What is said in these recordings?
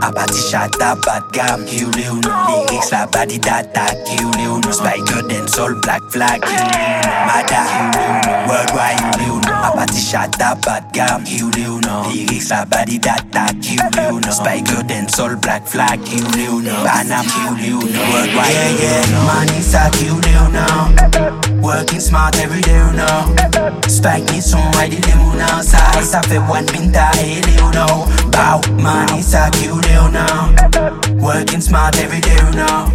Apati chata, bad gam, kill you know Lyrics la body data, kill you know Spykher den soul, black flag, kill you know Mada, know Worldwide, kill you know Apati chata, bad gam, kill you know Lyrics la body data, kill you know Spykher den soul, black flag, you know Banam, you know Worldwide, yeah, yeah Money, sa kill you know Working smart every day, you know. Spike son, why the demo now Sa, sa fait one binta, hey, you know. Bow, money, sa kill you know. Working smart every day, you know.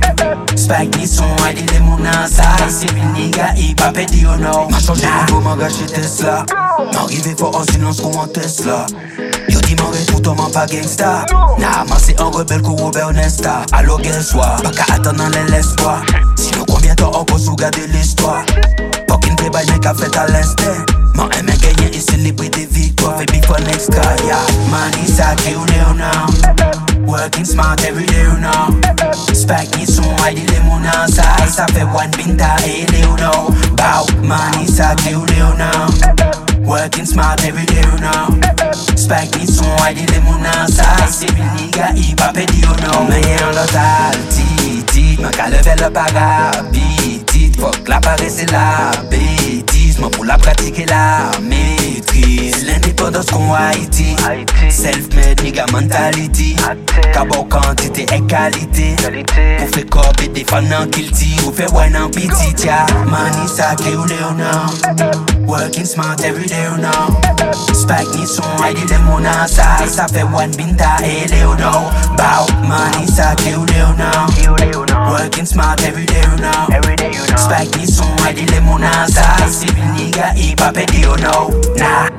Spike ni son, why the demo now Sa, c'est une nigga, hip hop, et you know. M'a changé nouveau, m'a gâché Tesla M'arrivé fort en silence comme en Tesla. Yo dis m'en tout toi m'en pas gangsta Nah, moi c'est un rebelle qu'on Robert Nesta Alors guess what, pas qu'à attendre l'espoir Sinon combien de temps on peut sauvegarder l'histoire. Fucking play by mec a fait à l'instinct. M'en aime gagner et célébrer des victoires Fait big for next sa you now Working smart every day, you know. Spike ni son, why the demo now Sa, sa fait one binta, hey, you know. Bow, sa you now Working smart every day, you know. Spike ni son, why the demo now Sa, c'est une nigga, hip hop, et you know. Y'a un lotal, titit Man ka level up a Fok la pare se la betiz Mwen pou la pratike la metriz L'independos kon Haiti Self-made niga mentality. Kabou kantite e kalite Pou fe kop e defan nan kilti Ou fe wè nan piti tya Mani sake ou le ou nan Working smart everyday ou nan Spike ni son ride le moun nan Sa sa fe wan binta e le ou nan Bow Mani sake ou le ou nan Working smart everyday ou nan C'est une nigga hip hop, et you know Nah